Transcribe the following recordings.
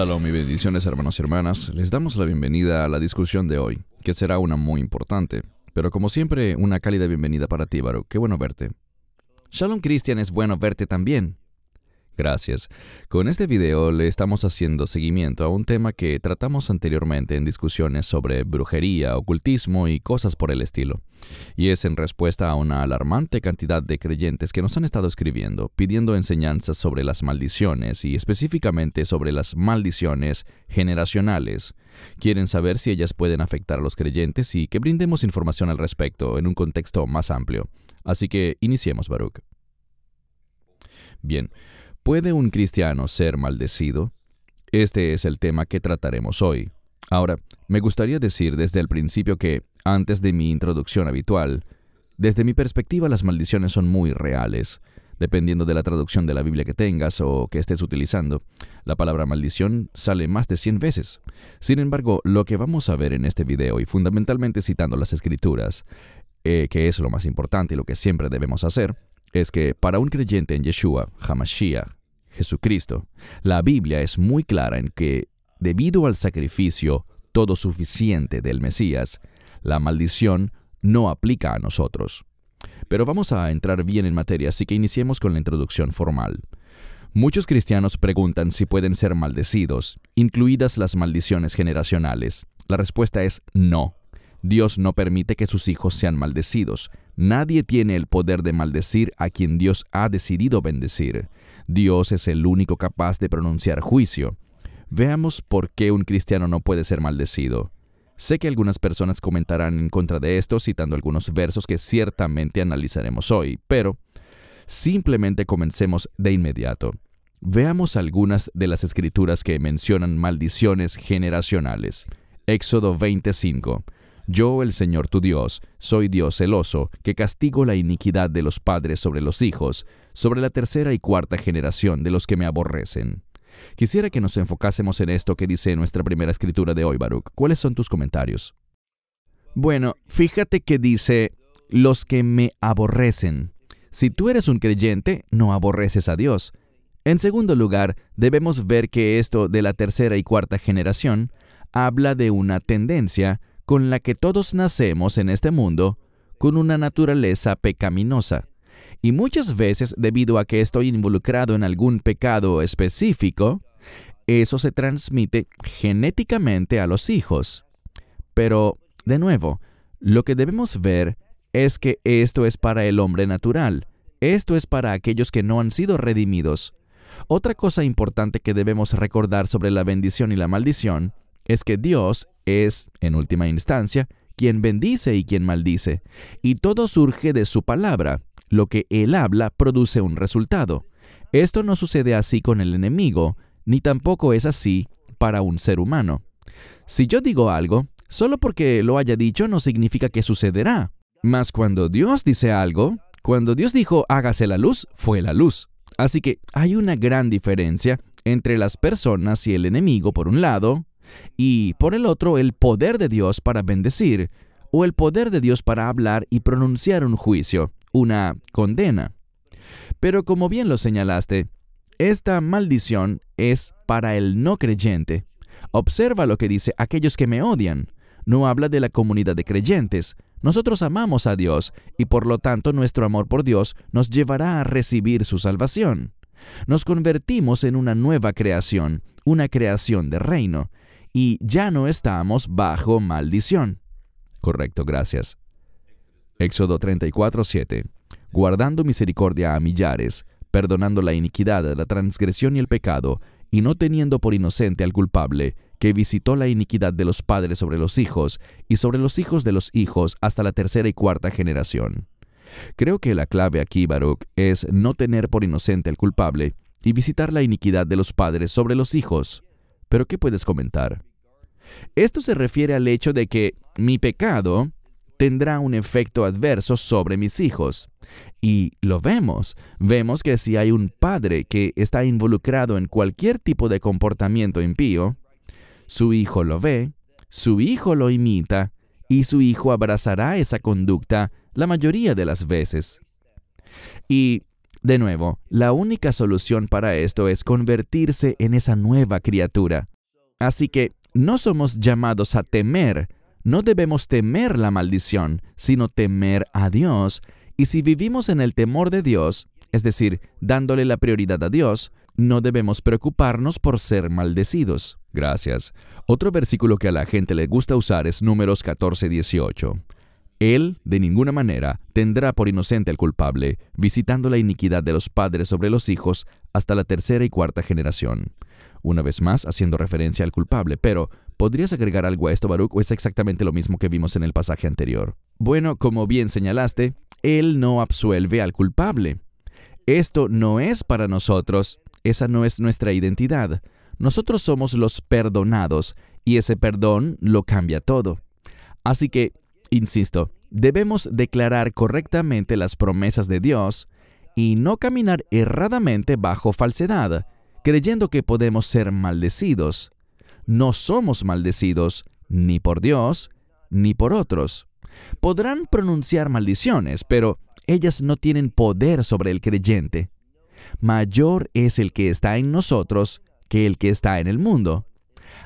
Shalom y bendiciones hermanos y hermanas. Les damos la bienvenida a la discusión de hoy, que será una muy importante. Pero como siempre, una cálida bienvenida para ti, Baruch. Qué bueno verte. Shalom Cristian, es bueno verte también. Gracias. Con este video le estamos haciendo seguimiento a un tema que tratamos anteriormente en discusiones sobre brujería, ocultismo y cosas por el estilo. Y es en respuesta a una alarmante cantidad de creyentes que nos han estado escribiendo, pidiendo enseñanzas sobre las maldiciones y específicamente sobre las maldiciones generacionales. Quieren saber si ellas pueden afectar a los creyentes y que brindemos información al respecto en un contexto más amplio. Así que iniciemos, Baruch. Bien, ¿Puede un cristiano ser maldecido? Este es el tema que trataremos hoy. Ahora, me gustaría decir desde el principio que, antes de mi introducción habitual, desde mi perspectiva las maldiciones son muy reales. Dependiendo de la traducción de la Biblia que tengas o que estés utilizando, la palabra maldición sale más de 100 veces. Sin embargo, lo que vamos a ver en este video, y fundamentalmente citando las escrituras, eh, que es lo más importante y lo que siempre debemos hacer, es que para un creyente en Yeshua, Hamashiach, Jesucristo, la Biblia es muy clara en que, debido al sacrificio todo suficiente del Mesías, la maldición no aplica a nosotros. Pero vamos a entrar bien en materia, así que iniciemos con la introducción formal. Muchos cristianos preguntan si pueden ser maldecidos, incluidas las maldiciones generacionales. La respuesta es no. Dios no permite que sus hijos sean maldecidos. Nadie tiene el poder de maldecir a quien Dios ha decidido bendecir. Dios es el único capaz de pronunciar juicio. Veamos por qué un cristiano no puede ser maldecido. Sé que algunas personas comentarán en contra de esto citando algunos versos que ciertamente analizaremos hoy, pero simplemente comencemos de inmediato. Veamos algunas de las escrituras que mencionan maldiciones generacionales. Éxodo 25. Yo, el Señor tu Dios, soy Dios celoso, que castigo la iniquidad de los padres sobre los hijos, sobre la tercera y cuarta generación de los que me aborrecen. Quisiera que nos enfocásemos en esto que dice nuestra primera escritura de hoy, Baruch. ¿Cuáles son tus comentarios? Bueno, fíjate que dice los que me aborrecen. Si tú eres un creyente, no aborreces a Dios. En segundo lugar, debemos ver que esto de la tercera y cuarta generación habla de una tendencia con la que todos nacemos en este mundo con una naturaleza pecaminosa. Y muchas veces, debido a que estoy involucrado en algún pecado específico, eso se transmite genéticamente a los hijos. Pero, de nuevo, lo que debemos ver es que esto es para el hombre natural, esto es para aquellos que no han sido redimidos. Otra cosa importante que debemos recordar sobre la bendición y la maldición es que Dios es, en última instancia, quien bendice y quien maldice, y todo surge de su palabra. Lo que Él habla produce un resultado. Esto no sucede así con el enemigo, ni tampoco es así para un ser humano. Si yo digo algo, solo porque lo haya dicho no significa que sucederá. Mas cuando Dios dice algo, cuando Dios dijo hágase la luz, fue la luz. Así que hay una gran diferencia entre las personas y el enemigo por un lado, y por el otro el poder de Dios para bendecir, o el poder de Dios para hablar y pronunciar un juicio, una condena. Pero como bien lo señalaste, esta maldición es para el no creyente. Observa lo que dice aquellos que me odian. No habla de la comunidad de creyentes. Nosotros amamos a Dios y por lo tanto nuestro amor por Dios nos llevará a recibir su salvación. Nos convertimos en una nueva creación, una creación de reino, y ya no estamos bajo maldición. Correcto, gracias. Éxodo 34, 7. Guardando misericordia a millares, perdonando la iniquidad, la transgresión y el pecado, y no teniendo por inocente al culpable, que visitó la iniquidad de los padres sobre los hijos, y sobre los hijos de los hijos hasta la tercera y cuarta generación. Creo que la clave aquí, Baruch, es no tener por inocente al culpable y visitar la iniquidad de los padres sobre los hijos. Pero ¿qué puedes comentar? Esto se refiere al hecho de que mi pecado tendrá un efecto adverso sobre mis hijos. Y lo vemos. Vemos que si hay un padre que está involucrado en cualquier tipo de comportamiento impío, su hijo lo ve, su hijo lo imita, y su hijo abrazará esa conducta la mayoría de las veces. Y De nuevo, la única solución para esto es convertirse en esa nueva criatura. Así que no somos llamados a temer, no debemos temer la maldición, sino temer a Dios. Y si vivimos en el temor de Dios, es decir, dándole la prioridad a Dios, no debemos preocuparnos por ser maldecidos. Gracias. Otro versículo que a la gente le gusta usar es Números 14:18. Él, de ninguna manera, tendrá por inocente al culpable, visitando la iniquidad de los padres sobre los hijos hasta la tercera y cuarta generación. Una vez más, haciendo referencia al culpable, pero ¿podrías agregar algo a esto, Baruch, o es exactamente lo mismo que vimos en el pasaje anterior? Bueno, como bien señalaste, Él no absuelve al culpable. Esto no es para nosotros, esa no es nuestra identidad. Nosotros somos los perdonados, y ese perdón lo cambia todo. Así que Insisto, debemos declarar correctamente las promesas de Dios y no caminar erradamente bajo falsedad, creyendo que podemos ser maldecidos. No somos maldecidos ni por Dios ni por otros. Podrán pronunciar maldiciones, pero ellas no tienen poder sobre el creyente. Mayor es el que está en nosotros que el que está en el mundo.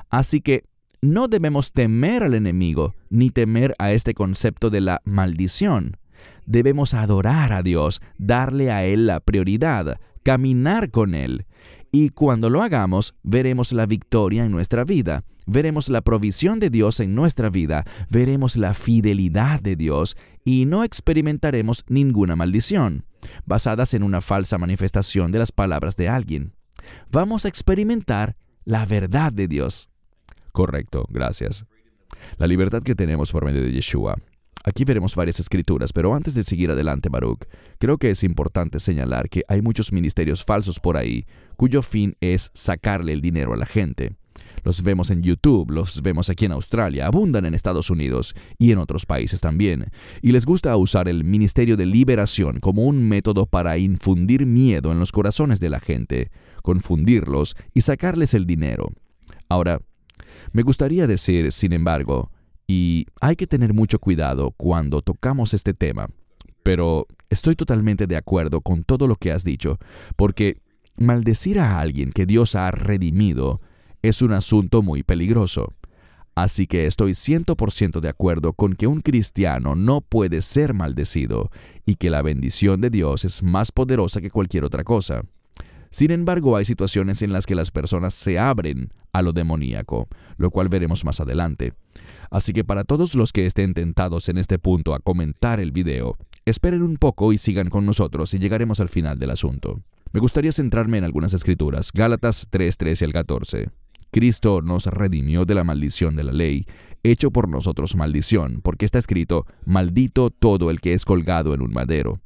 Así que no debemos temer al enemigo, ni temer a este concepto de la maldición. Debemos adorar a Dios, darle a Él la prioridad, caminar con Él. Y cuando lo hagamos, veremos la victoria en nuestra vida, veremos la provisión de Dios en nuestra vida, veremos la fidelidad de Dios y no experimentaremos ninguna maldición, basadas en una falsa manifestación de las palabras de alguien. Vamos a experimentar la verdad de Dios. Correcto, gracias. La libertad que tenemos por medio de Yeshua. Aquí veremos varias escrituras, pero antes de seguir adelante, Baruch, creo que es importante señalar que hay muchos ministerios falsos por ahí, cuyo fin es sacarle el dinero a la gente. Los vemos en YouTube, los vemos aquí en Australia, abundan en Estados Unidos y en otros países también. Y les gusta usar el Ministerio de Liberación como un método para infundir miedo en los corazones de la gente, confundirlos y sacarles el dinero. Ahora, me gustaría decir, sin embargo, y hay que tener mucho cuidado cuando tocamos este tema, pero estoy totalmente de acuerdo con todo lo que has dicho, porque maldecir a alguien que Dios ha redimido es un asunto muy peligroso. Así que estoy 100% de acuerdo con que un cristiano no puede ser maldecido y que la bendición de Dios es más poderosa que cualquier otra cosa. Sin embargo, hay situaciones en las que las personas se abren a lo demoníaco, lo cual veremos más adelante. Así que para todos los que estén tentados en este punto a comentar el video, esperen un poco y sigan con nosotros y llegaremos al final del asunto. Me gustaría centrarme en algunas escrituras. Gálatas 3, 13 al 14. Cristo nos redimió de la maldición de la ley, hecho por nosotros maldición, porque está escrito, maldito todo el que es colgado en un madero,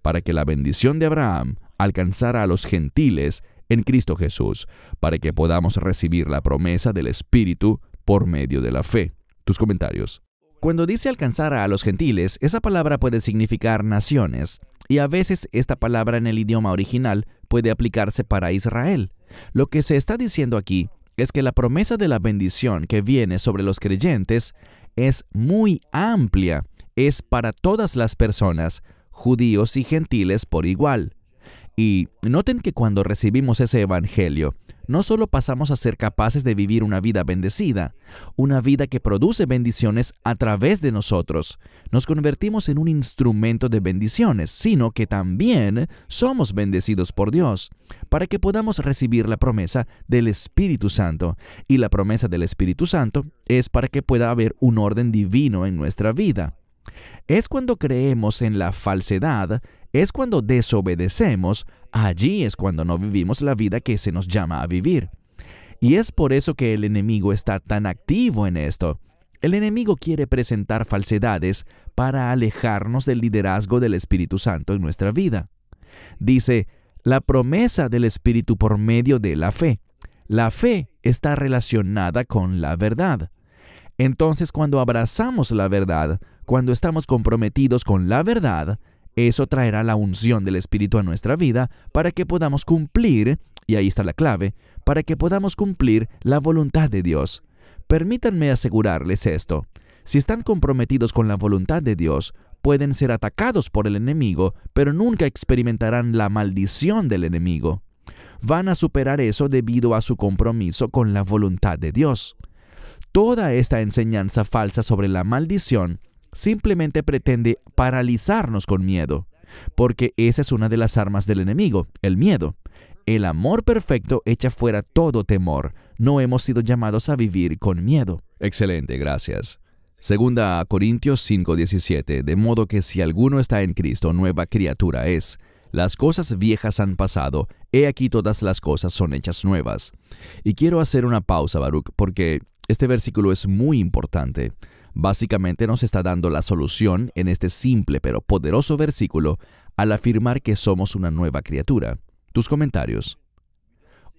para que la bendición de Abraham alcanzara a los gentiles en Cristo Jesús, para que podamos recibir la promesa del Espíritu por medio de la fe. Tus comentarios. Cuando dice alcanzar a los gentiles, esa palabra puede significar naciones, y a veces esta palabra en el idioma original puede aplicarse para Israel. Lo que se está diciendo aquí es que la promesa de la bendición que viene sobre los creyentes es muy amplia, es para todas las personas, judíos y gentiles por igual. Y noten que cuando recibimos ese Evangelio, no solo pasamos a ser capaces de vivir una vida bendecida, una vida que produce bendiciones a través de nosotros, nos convertimos en un instrumento de bendiciones, sino que también somos bendecidos por Dios, para que podamos recibir la promesa del Espíritu Santo. Y la promesa del Espíritu Santo es para que pueda haber un orden divino en nuestra vida. Es cuando creemos en la falsedad, es cuando desobedecemos, allí es cuando no vivimos la vida que se nos llama a vivir. Y es por eso que el enemigo está tan activo en esto. El enemigo quiere presentar falsedades para alejarnos del liderazgo del Espíritu Santo en nuestra vida. Dice, la promesa del Espíritu por medio de la fe. La fe está relacionada con la verdad. Entonces cuando abrazamos la verdad, cuando estamos comprometidos con la verdad, eso traerá la unción del Espíritu a nuestra vida para que podamos cumplir, y ahí está la clave, para que podamos cumplir la voluntad de Dios. Permítanme asegurarles esto. Si están comprometidos con la voluntad de Dios, pueden ser atacados por el enemigo, pero nunca experimentarán la maldición del enemigo. Van a superar eso debido a su compromiso con la voluntad de Dios. Toda esta enseñanza falsa sobre la maldición simplemente pretende paralizarnos con miedo, porque esa es una de las armas del enemigo, el miedo. El amor perfecto echa fuera todo temor. No hemos sido llamados a vivir con miedo. Excelente, gracias. Segunda a Corintios 5:17, de modo que si alguno está en Cristo, nueva criatura es. Las cosas viejas han pasado, he aquí todas las cosas son hechas nuevas. Y quiero hacer una pausa, Baruch, porque este versículo es muy importante. Básicamente nos está dando la solución en este simple pero poderoso versículo al afirmar que somos una nueva criatura. Tus comentarios.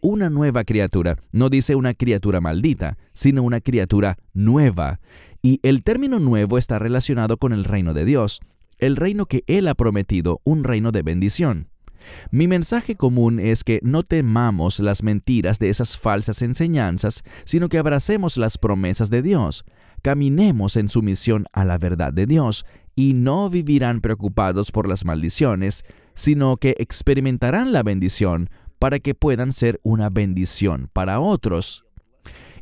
Una nueva criatura no dice una criatura maldita, sino una criatura nueva. Y el término nuevo está relacionado con el reino de Dios, el reino que Él ha prometido, un reino de bendición. Mi mensaje común es que no temamos las mentiras de esas falsas enseñanzas, sino que abracemos las promesas de Dios, caminemos en sumisión a la verdad de Dios y no vivirán preocupados por las maldiciones, sino que experimentarán la bendición para que puedan ser una bendición para otros.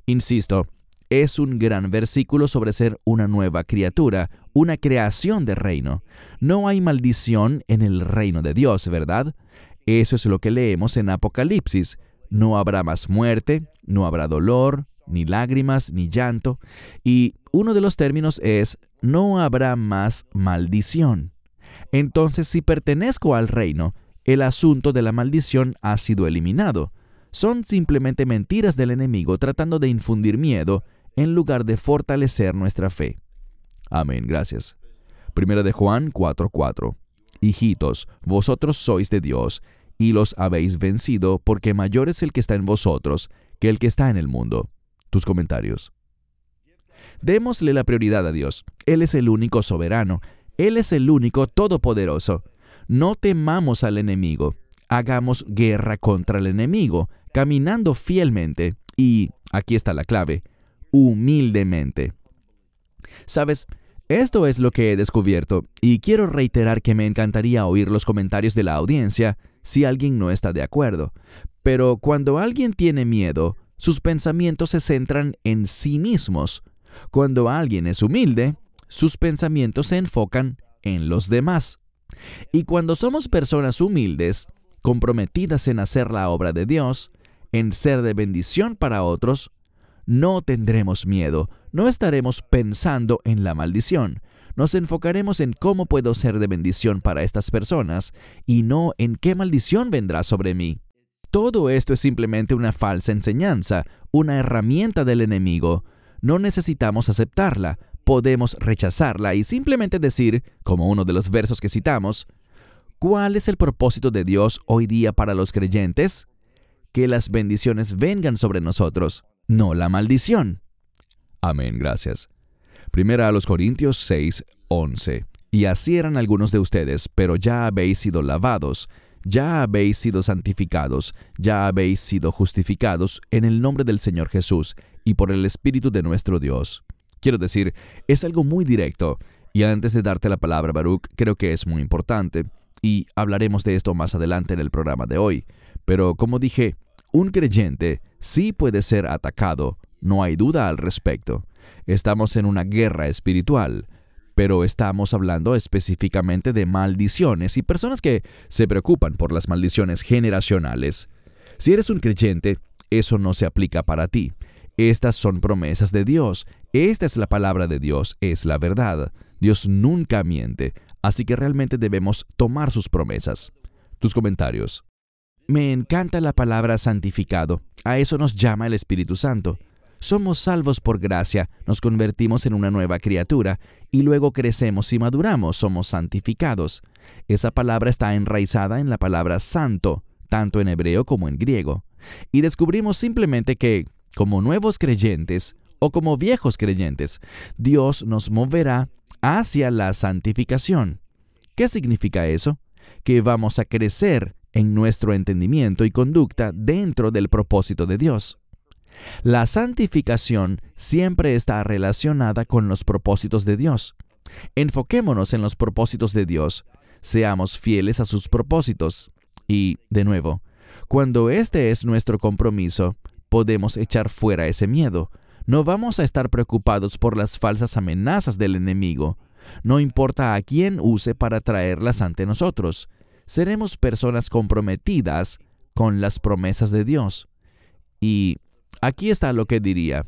Insisto, es un gran versículo sobre ser una nueva criatura, una creación de reino. No hay maldición en el reino de Dios, ¿verdad? Eso es lo que leemos en Apocalipsis. No habrá más muerte, no habrá dolor, ni lágrimas, ni llanto. Y uno de los términos es, no habrá más maldición. Entonces, si pertenezco al reino, el asunto de la maldición ha sido eliminado. Son simplemente mentiras del enemigo tratando de infundir miedo en lugar de fortalecer nuestra fe. Amén, gracias. Primera de Juan 4:4. Hijitos, vosotros sois de Dios, y los habéis vencido, porque mayor es el que está en vosotros que el que está en el mundo. Tus comentarios. Démosle la prioridad a Dios. Él es el único soberano. Él es el único todopoderoso. No temamos al enemigo. Hagamos guerra contra el enemigo, caminando fielmente y, aquí está la clave, humildemente. Sabes, esto es lo que he descubierto y quiero reiterar que me encantaría oír los comentarios de la audiencia si alguien no está de acuerdo. Pero cuando alguien tiene miedo, sus pensamientos se centran en sí mismos. Cuando alguien es humilde, sus pensamientos se enfocan en los demás. Y cuando somos personas humildes, comprometidas en hacer la obra de Dios, en ser de bendición para otros, no tendremos miedo, no estaremos pensando en la maldición, nos enfocaremos en cómo puedo ser de bendición para estas personas y no en qué maldición vendrá sobre mí. Todo esto es simplemente una falsa enseñanza, una herramienta del enemigo. No necesitamos aceptarla, podemos rechazarla y simplemente decir, como uno de los versos que citamos, ¿cuál es el propósito de Dios hoy día para los creyentes? Que las bendiciones vengan sobre nosotros, no la maldición. Amén, gracias. Primera a los Corintios 6, 11. Y así eran algunos de ustedes, pero ya habéis sido lavados, ya habéis sido santificados, ya habéis sido justificados en el nombre del Señor Jesús y por el Espíritu de nuestro Dios. Quiero decir, es algo muy directo, y antes de darte la palabra, Baruch, creo que es muy importante, y hablaremos de esto más adelante en el programa de hoy. Pero como dije, un creyente sí puede ser atacado, no hay duda al respecto. Estamos en una guerra espiritual, pero estamos hablando específicamente de maldiciones y personas que se preocupan por las maldiciones generacionales. Si eres un creyente, eso no se aplica para ti. Estas son promesas de Dios. Esta es la palabra de Dios, es la verdad. Dios nunca miente, así que realmente debemos tomar sus promesas. Tus comentarios. Me encanta la palabra santificado. A eso nos llama el Espíritu Santo. Somos salvos por gracia, nos convertimos en una nueva criatura y luego crecemos y maduramos, somos santificados. Esa palabra está enraizada en la palabra santo, tanto en hebreo como en griego. Y descubrimos simplemente que, como nuevos creyentes o como viejos creyentes, Dios nos moverá hacia la santificación. ¿Qué significa eso? Que vamos a crecer en nuestro entendimiento y conducta dentro del propósito de Dios. La santificación siempre está relacionada con los propósitos de Dios. Enfoquémonos en los propósitos de Dios, seamos fieles a sus propósitos. Y, de nuevo, cuando este es nuestro compromiso, podemos echar fuera ese miedo. No vamos a estar preocupados por las falsas amenazas del enemigo. No importa a quién use para traerlas ante nosotros. Seremos personas comprometidas con las promesas de Dios. Y aquí está lo que diría.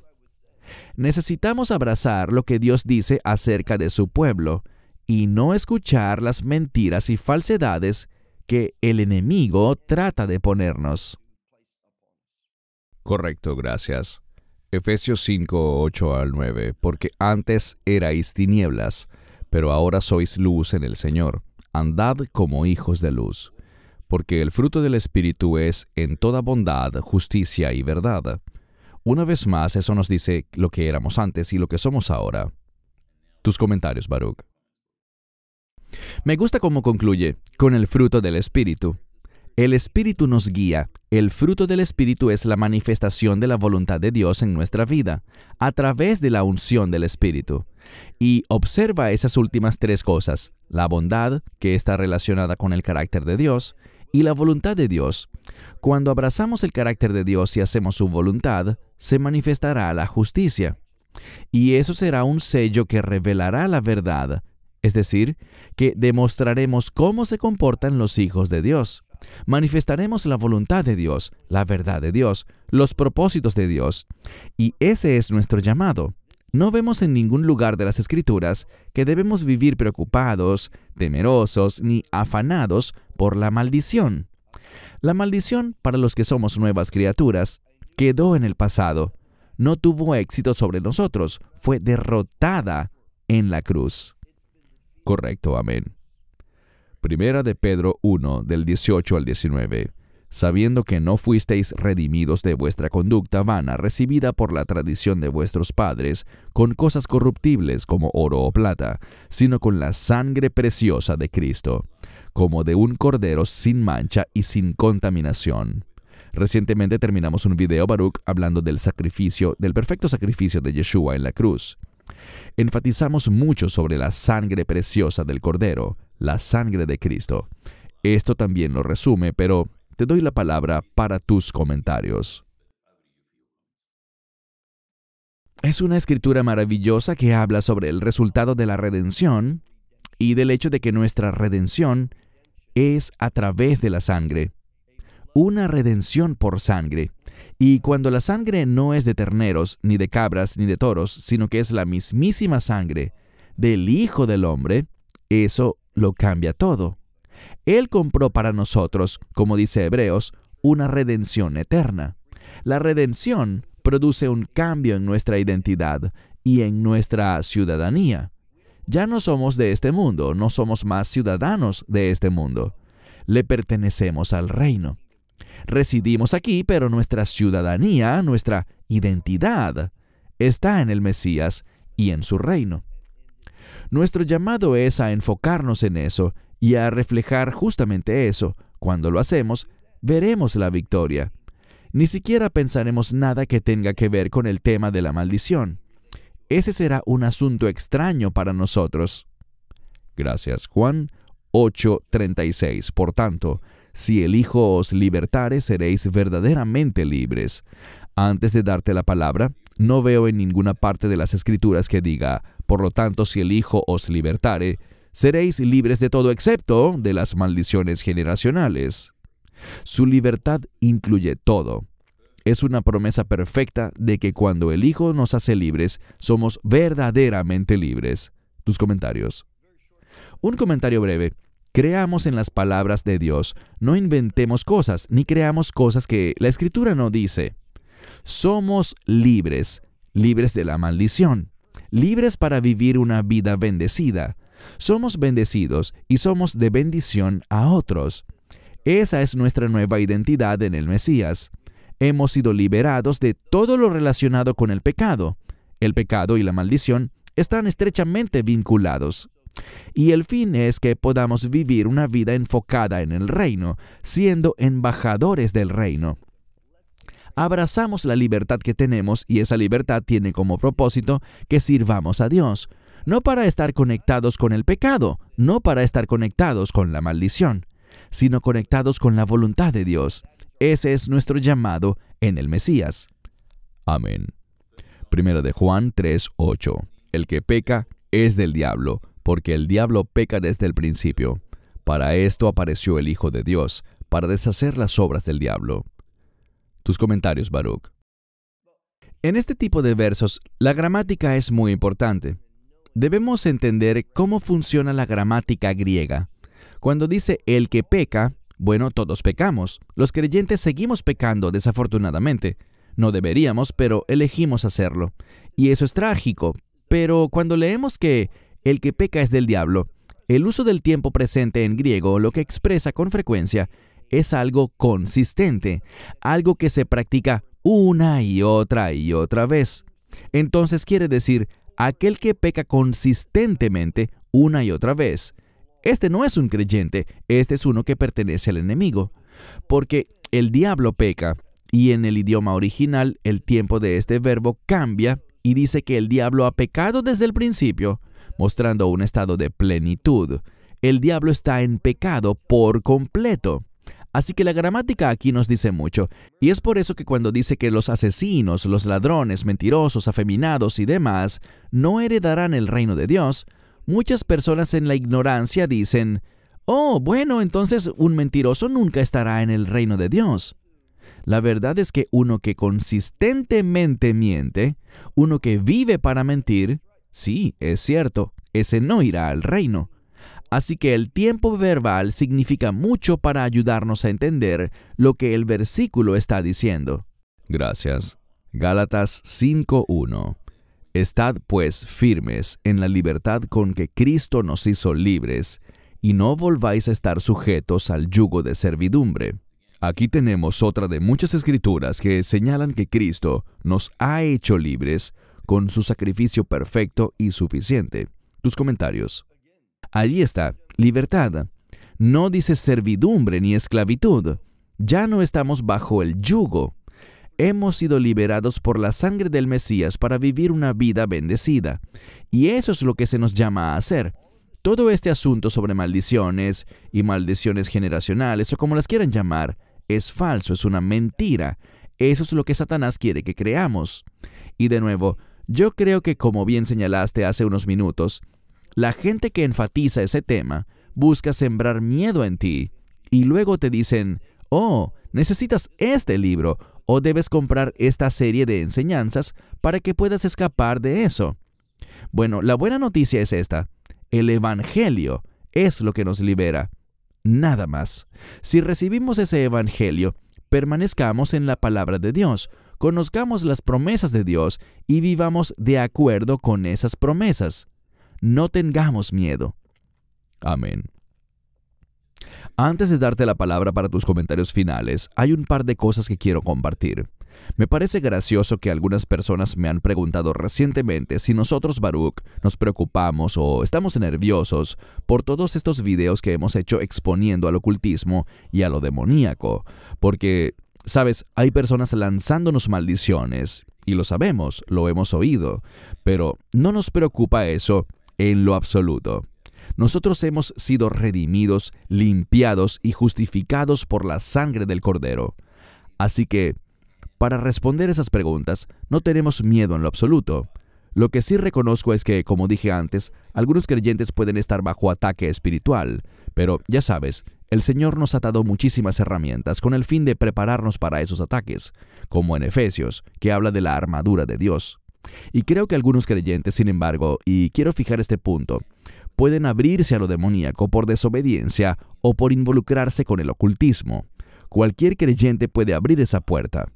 Necesitamos abrazar lo que Dios dice acerca de su pueblo y no escuchar las mentiras y falsedades que el enemigo trata de ponernos. Correcto, gracias. Efesios 5, 8 al 9, porque antes erais tinieblas, pero ahora sois luz en el Señor. Andad como hijos de luz, porque el fruto del Espíritu es en toda bondad, justicia y verdad una vez más, eso nos dice lo que éramos antes y lo que somos ahora. Tus comentarios, Baruch. Me gusta cómo concluye, con el fruto del Espíritu. El Espíritu nos guía. El fruto del Espíritu es la manifestación de la voluntad de Dios en nuestra vida, a través de la unción del Espíritu. Y observa esas últimas tres cosas, la bondad, que está relacionada con el carácter de Dios, y la voluntad de Dios. Cuando abrazamos el carácter de Dios y hacemos su voluntad, se manifestará la justicia. Y eso será un sello que revelará la verdad, es decir, que demostraremos cómo se comportan los hijos de Dios. Manifestaremos la voluntad de Dios, la verdad de Dios, los propósitos de Dios. Y ese es nuestro llamado. No vemos en ningún lugar de las Escrituras que debemos vivir preocupados, temerosos ni afanados por la maldición. La maldición, para los que somos nuevas criaturas, quedó en el pasado. No tuvo éxito sobre nosotros, fue derrotada en la cruz. Correcto, amén. Primera de Pedro 1, del 18 al 19 sabiendo que no fuisteis redimidos de vuestra conducta vana recibida por la tradición de vuestros padres, con cosas corruptibles como oro o plata, sino con la sangre preciosa de Cristo, como de un cordero sin mancha y sin contaminación. Recientemente terminamos un video, Baruch, hablando del sacrificio, del perfecto sacrificio de Yeshua en la cruz. Enfatizamos mucho sobre la sangre preciosa del Cordero, la sangre de Cristo. Esto también lo resume, pero te doy la palabra para tus comentarios. Es una escritura maravillosa que habla sobre el resultado de la redención y del hecho de que nuestra redención es a través de la sangre. Una redención por sangre. Y cuando la sangre no es de terneros, ni de cabras, ni de toros, sino que es la mismísima sangre del Hijo del Hombre, eso lo cambia todo. Él compró para nosotros, como dice Hebreos, una redención eterna. La redención produce un cambio en nuestra identidad y en nuestra ciudadanía. Ya no somos de este mundo, no somos más ciudadanos de este mundo. Le pertenecemos al reino. Residimos aquí, pero nuestra ciudadanía, nuestra identidad, está en el Mesías y en su reino. Nuestro llamado es a enfocarnos en eso y a reflejar justamente eso. Cuando lo hacemos, veremos la victoria. Ni siquiera pensaremos nada que tenga que ver con el tema de la maldición. Ese será un asunto extraño para nosotros. Gracias, Juan 8:36. Por tanto, si el Hijo os libertare, seréis verdaderamente libres. Antes de darte la palabra, no veo en ninguna parte de las Escrituras que diga, por lo tanto, si el Hijo os libertare, seréis libres de todo excepto de las maldiciones generacionales. Su libertad incluye todo. Es una promesa perfecta de que cuando el Hijo nos hace libres, somos verdaderamente libres. Tus comentarios. Un comentario breve. Creamos en las palabras de Dios, no inventemos cosas ni creamos cosas que la Escritura no dice. Somos libres, libres de la maldición, libres para vivir una vida bendecida, somos bendecidos y somos de bendición a otros. Esa es nuestra nueva identidad en el Mesías. Hemos sido liberados de todo lo relacionado con el pecado. El pecado y la maldición están estrechamente vinculados. Y el fin es que podamos vivir una vida enfocada en el reino, siendo embajadores del reino. Abrazamos la libertad que tenemos y esa libertad tiene como propósito que sirvamos a Dios, no para estar conectados con el pecado, no para estar conectados con la maldición, sino conectados con la voluntad de Dios. Ese es nuestro llamado en el Mesías. Amén. Primero de Juan 3:8. El que peca es del diablo, porque el diablo peca desde el principio. Para esto apareció el Hijo de Dios, para deshacer las obras del diablo. Tus comentarios, Baruch. En este tipo de versos, la gramática es muy importante. Debemos entender cómo funciona la gramática griega. Cuando dice el que peca, bueno, todos pecamos. Los creyentes seguimos pecando, desafortunadamente. No deberíamos, pero elegimos hacerlo. Y eso es trágico. Pero cuando leemos que el que peca es del diablo, el uso del tiempo presente en griego lo que expresa con frecuencia es algo consistente, algo que se practica una y otra y otra vez. Entonces quiere decir, aquel que peca consistentemente una y otra vez. Este no es un creyente, este es uno que pertenece al enemigo, porque el diablo peca, y en el idioma original el tiempo de este verbo cambia y dice que el diablo ha pecado desde el principio, mostrando un estado de plenitud. El diablo está en pecado por completo. Así que la gramática aquí nos dice mucho, y es por eso que cuando dice que los asesinos, los ladrones, mentirosos, afeminados y demás no heredarán el reino de Dios, muchas personas en la ignorancia dicen, oh, bueno, entonces un mentiroso nunca estará en el reino de Dios. La verdad es que uno que consistentemente miente, uno que vive para mentir, sí, es cierto, ese no irá al reino. Así que el tiempo verbal significa mucho para ayudarnos a entender lo que el versículo está diciendo. Gracias. Gálatas 5.1. Estad pues firmes en la libertad con que Cristo nos hizo libres, y no volváis a estar sujetos al yugo de servidumbre. Aquí tenemos otra de muchas escrituras que señalan que Cristo nos ha hecho libres con su sacrificio perfecto y suficiente. Tus comentarios. Allí está, libertad. No dice servidumbre ni esclavitud. Ya no estamos bajo el yugo. Hemos sido liberados por la sangre del Mesías para vivir una vida bendecida. Y eso es lo que se nos llama a hacer. Todo este asunto sobre maldiciones y maldiciones generacionales o como las quieran llamar, es falso, es una mentira. Eso es lo que Satanás quiere que creamos. Y de nuevo, yo creo que como bien señalaste hace unos minutos, la gente que enfatiza ese tema busca sembrar miedo en ti y luego te dicen, oh, necesitas este libro o debes comprar esta serie de enseñanzas para que puedas escapar de eso. Bueno, la buena noticia es esta. El Evangelio es lo que nos libera. Nada más. Si recibimos ese Evangelio, permanezcamos en la palabra de Dios, conozcamos las promesas de Dios y vivamos de acuerdo con esas promesas no tengamos miedo. Amén. Antes de darte la palabra para tus comentarios finales, hay un par de cosas que quiero compartir. Me parece gracioso que algunas personas me han preguntado recientemente si nosotros, Baruch, nos preocupamos o estamos nerviosos por todos estos videos que hemos hecho exponiendo al ocultismo y a lo demoníaco, porque, sabes, hay personas lanzándonos maldiciones, y lo sabemos, lo hemos oído, pero no nos preocupa eso en lo absoluto. Nosotros hemos sido redimidos, limpiados y justificados por la sangre del Cordero. Así que, para responder esas preguntas, no tenemos miedo en lo absoluto. Lo que sí reconozco es que, como dije antes, algunos creyentes pueden estar bajo ataque espiritual, pero ya sabes, el Señor nos ha dado muchísimas herramientas con el fin de prepararnos para esos ataques, como en Efesios, que habla de la armadura de Dios. Y creo que algunos creyentes, sin embargo, y quiero fijar este punto, pueden abrirse a lo demoníaco por desobediencia o por involucrarse con el ocultismo. Cualquier creyente puede abrir esa puerta.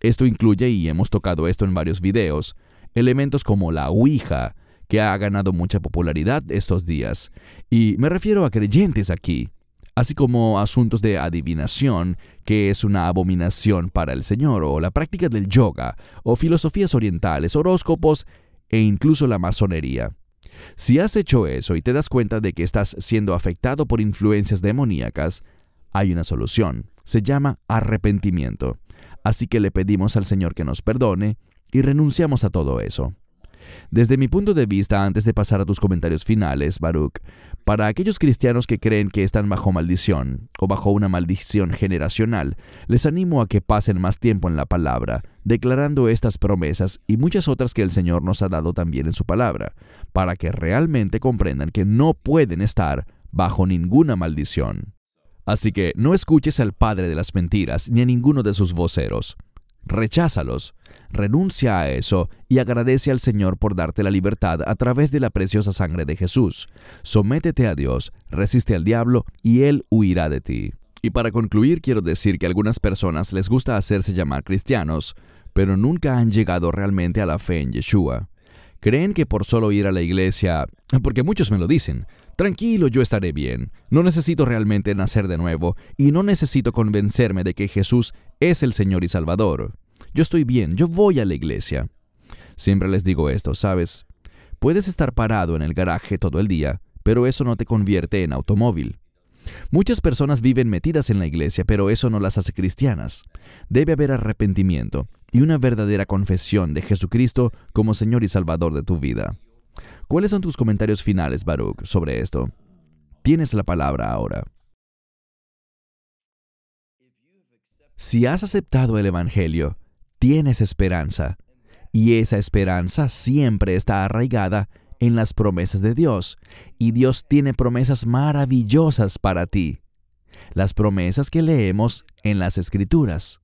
Esto incluye, y hemos tocado esto en varios videos, elementos como la Ouija, que ha ganado mucha popularidad estos días. Y me refiero a creyentes aquí, así como asuntos de adivinación, que es una abominación para el Señor, o la práctica del yoga, o filosofías orientales, horóscopos e incluso la masonería. Si has hecho eso y te das cuenta de que estás siendo afectado por influencias demoníacas, hay una solución. Se llama arrepentimiento. Así que le pedimos al Señor que nos perdone y renunciamos a todo eso. Desde mi punto de vista, antes de pasar a tus comentarios finales, Baruch, para aquellos cristianos que creen que están bajo maldición o bajo una maldición generacional, les animo a que pasen más tiempo en la palabra, declarando estas promesas y muchas otras que el Señor nos ha dado también en su palabra, para que realmente comprendan que no pueden estar bajo ninguna maldición. Así que no escuches al padre de las mentiras ni a ninguno de sus voceros. Recházalos, renuncia a eso y agradece al Señor por darte la libertad a través de la preciosa sangre de Jesús. Sométete a Dios, resiste al diablo y Él huirá de ti. Y para concluir quiero decir que a algunas personas les gusta hacerse llamar cristianos, pero nunca han llegado realmente a la fe en Yeshua. Creen que por solo ir a la iglesia, porque muchos me lo dicen, tranquilo, yo estaré bien, no necesito realmente nacer de nuevo y no necesito convencerme de que Jesús es el Señor y Salvador. Yo estoy bien, yo voy a la iglesia. Siempre les digo esto, ¿sabes? Puedes estar parado en el garaje todo el día, pero eso no te convierte en automóvil. Muchas personas viven metidas en la iglesia, pero eso no las hace cristianas. Debe haber arrepentimiento y una verdadera confesión de Jesucristo como Señor y Salvador de tu vida. ¿Cuáles son tus comentarios finales, Baruch, sobre esto? Tienes la palabra ahora. Si has aceptado el Evangelio, tienes esperanza, y esa esperanza siempre está arraigada en las promesas de Dios, y Dios tiene promesas maravillosas para ti, las promesas que leemos en las Escrituras.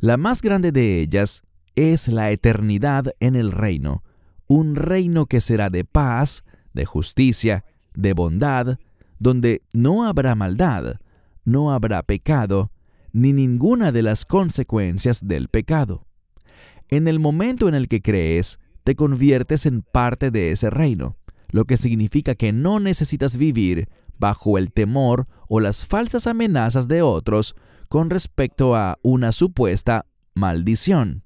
La más grande de ellas es la eternidad en el reino, un reino que será de paz, de justicia, de bondad, donde no habrá maldad, no habrá pecado, ni ninguna de las consecuencias del pecado. En el momento en el que crees, te conviertes en parte de ese reino, lo que significa que no necesitas vivir bajo el temor o las falsas amenazas de otros con respecto a una supuesta maldición.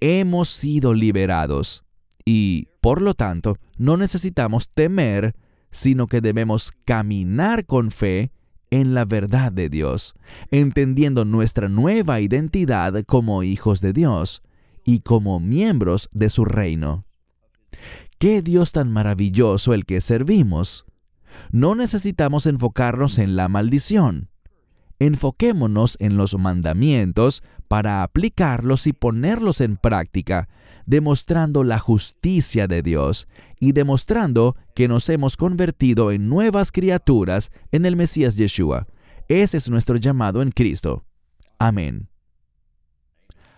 Hemos sido liberados y, por lo tanto, no necesitamos temer, sino que debemos caminar con fe en la verdad de Dios, entendiendo nuestra nueva identidad como hijos de Dios y como miembros de su reino. ¡Qué Dios tan maravilloso el que servimos! No necesitamos enfocarnos en la maldición. Enfoquémonos en los mandamientos para aplicarlos y ponerlos en práctica, demostrando la justicia de Dios y demostrando que nos hemos convertido en nuevas criaturas en el Mesías Yeshua. Ese es nuestro llamado en Cristo. Amén.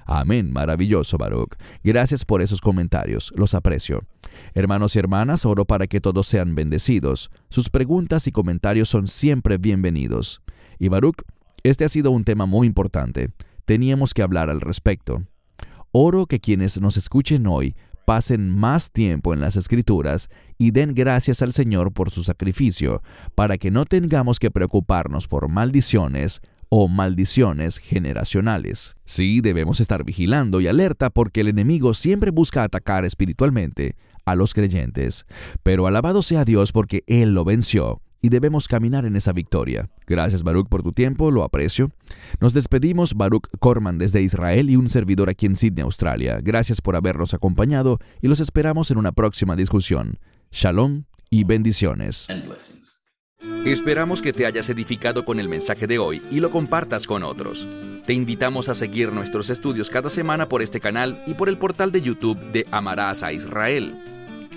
Amén, maravilloso Baruch. Gracias por esos comentarios, los aprecio. Hermanos y hermanas, oro para que todos sean bendecidos. Sus preguntas y comentarios son siempre bienvenidos. Y Baruch, este ha sido un tema muy importante. Teníamos que hablar al respecto. Oro que quienes nos escuchen hoy pasen más tiempo en las escrituras y den gracias al Señor por su sacrificio, para que no tengamos que preocuparnos por maldiciones, o maldiciones generacionales. Sí, debemos estar vigilando y alerta porque el enemigo siempre busca atacar espiritualmente a los creyentes. Pero alabado sea Dios porque Él lo venció y debemos caminar en esa victoria. Gracias Baruch por tu tiempo, lo aprecio. Nos despedimos, Baruch Corman desde Israel y un servidor aquí en Sydney, Australia. Gracias por habernos acompañado y los esperamos en una próxima discusión. Shalom y bendiciones. Esperamos que te hayas edificado con el mensaje de hoy y lo compartas con otros. Te invitamos a seguir nuestros estudios cada semana por este canal y por el portal de YouTube de Amarás a Israel.